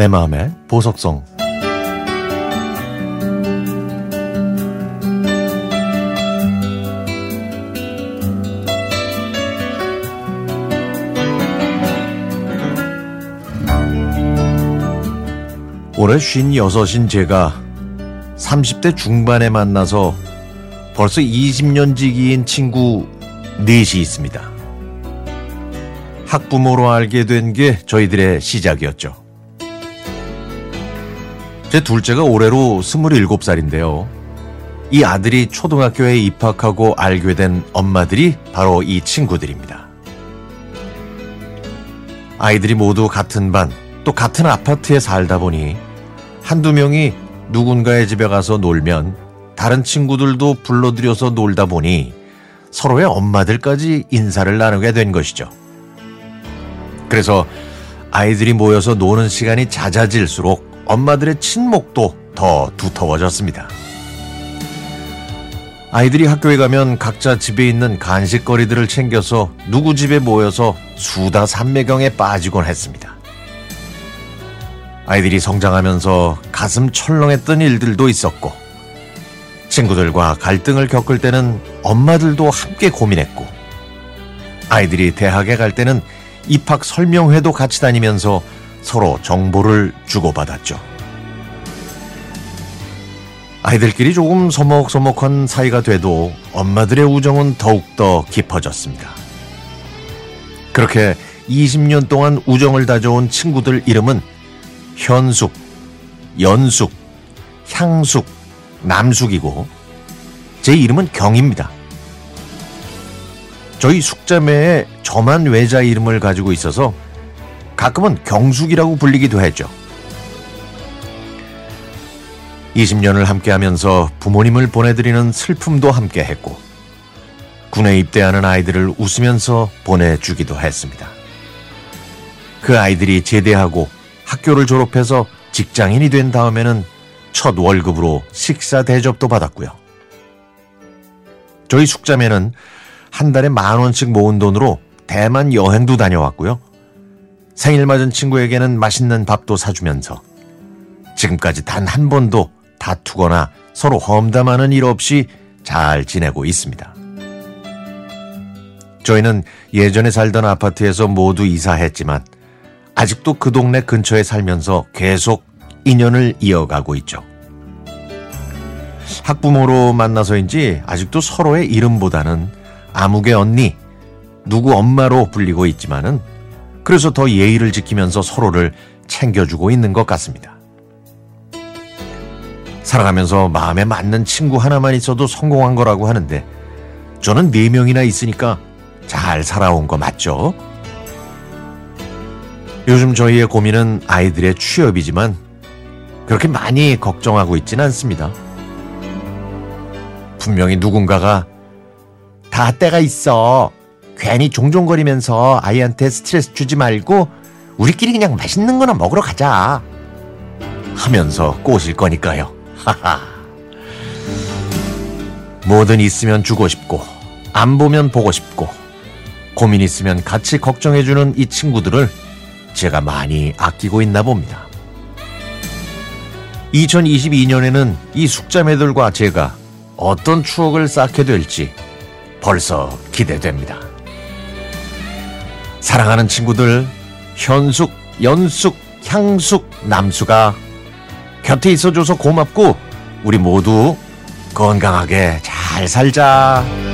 내 마음의 보석성 올해 56인 제가 30대 중반에 만나서 벌써 20년 지기인 친구 넷이 있습니다. 학부모로 알게 된 게 저희들의 시작이었죠. 제 둘째가 올해로 27살인데요. 이 아들이 초등학교에 입학하고 알게 된 엄마들이 바로 이 친구들입니다. 아이들이 모두 같은 반, 또 같은 아파트에 살다 보니 한두 명이 누군가의 집에 가서 놀면 다른 친구들도 불러들여서 놀다 보니 서로의 엄마들까지 인사를 나누게 된 것이죠. 그래서 아이들이 모여서 노는 시간이 잦아질수록 엄마들의 친목도 더 두터워졌습니다. 아이들이 학교에 가면 각자 집에 있는 간식거리들을 챙겨서 누구 집에 모여서 수다 삼매경에 빠지곤 했습니다. 아이들이 성장하면서 가슴 철렁했던 일들도 있었고, 친구들과 갈등을 겪을 때는 엄마들도 함께 고민했고, 아이들이 대학에 갈 때는 입학 설명회도 같이 다니면서 서로 정보를 주고받았죠. 아이들끼리 조금 서먹서먹한 사이가 돼도 엄마들의 우정은 더욱더 깊어졌습니다. 그렇게 20년 동안 우정을 다져온 친구들 이름은 현숙, 연숙, 향숙, 남숙이고 제 이름은 경입니다. 저희 숙자매에 저만 외자 이름을 가지고 있어서 가끔은 경숙이라고 불리기도 했죠. 20년을 함께 하면서 부모님을 보내드리는 슬픔도 함께 했고, 군에 입대하는 아이들을 웃으면서 보내주기도 했습니다. 그 아이들이 제대하고 학교를 졸업해서 직장인이 된 다음에는 첫 월급으로 식사 대접도 받았고요. 저희 숙자매는 한 달에 만 원씩 모은 돈으로 대만 여행도 다녀왔고요. 생일 맞은 친구에게는 맛있는 밥도 사주면서 지금까지 단 한 번도 다투거나 서로 험담하는 일 없이 잘 지내고 있습니다. 저희는 예전에 살던 아파트에서 모두 이사했지만 아직도 그 동네 근처에 살면서 계속 인연을 이어가고 있죠. 학부모로 만나서인지 아직도 서로의 이름보다는 아무개 언니, 누구 엄마로 불리고 있지만은 그래서 더 예의를 지키면서 서로를 챙겨주고 있는 것 같습니다. 살아가면서 마음에 맞는 친구 하나만 있어도 성공한 거라고 하는데 저는 네 명이나 있으니까 잘 살아온 거 맞죠? 요즘 저희의 고민은 아이들의 취업이지만 그렇게 많이 걱정하고 있지는 않습니다. 분명히 누군가가 다 때가 있어. 괜히 종종거리면서 아이한테 스트레스 주지 말고 우리끼리 그냥 맛있는 거나 먹으러 가자. 하면서 꼬실 거니까요. 하하. 뭐든 있으면 주고 싶고, 안 보면 보고 싶고, 고민 있으면 같이 걱정해주는 이 친구들을 제가 많이 아끼고 있나 봅니다. 2022년에는 이 숙자매들과 제가 어떤 추억을 쌓게 될지 벌써 기대됩니다. 사랑하는 친구들, 현숙, 연숙, 향숙, 남수가 곁에 있어줘서 고맙고 우리 모두 건강하게 잘 살자.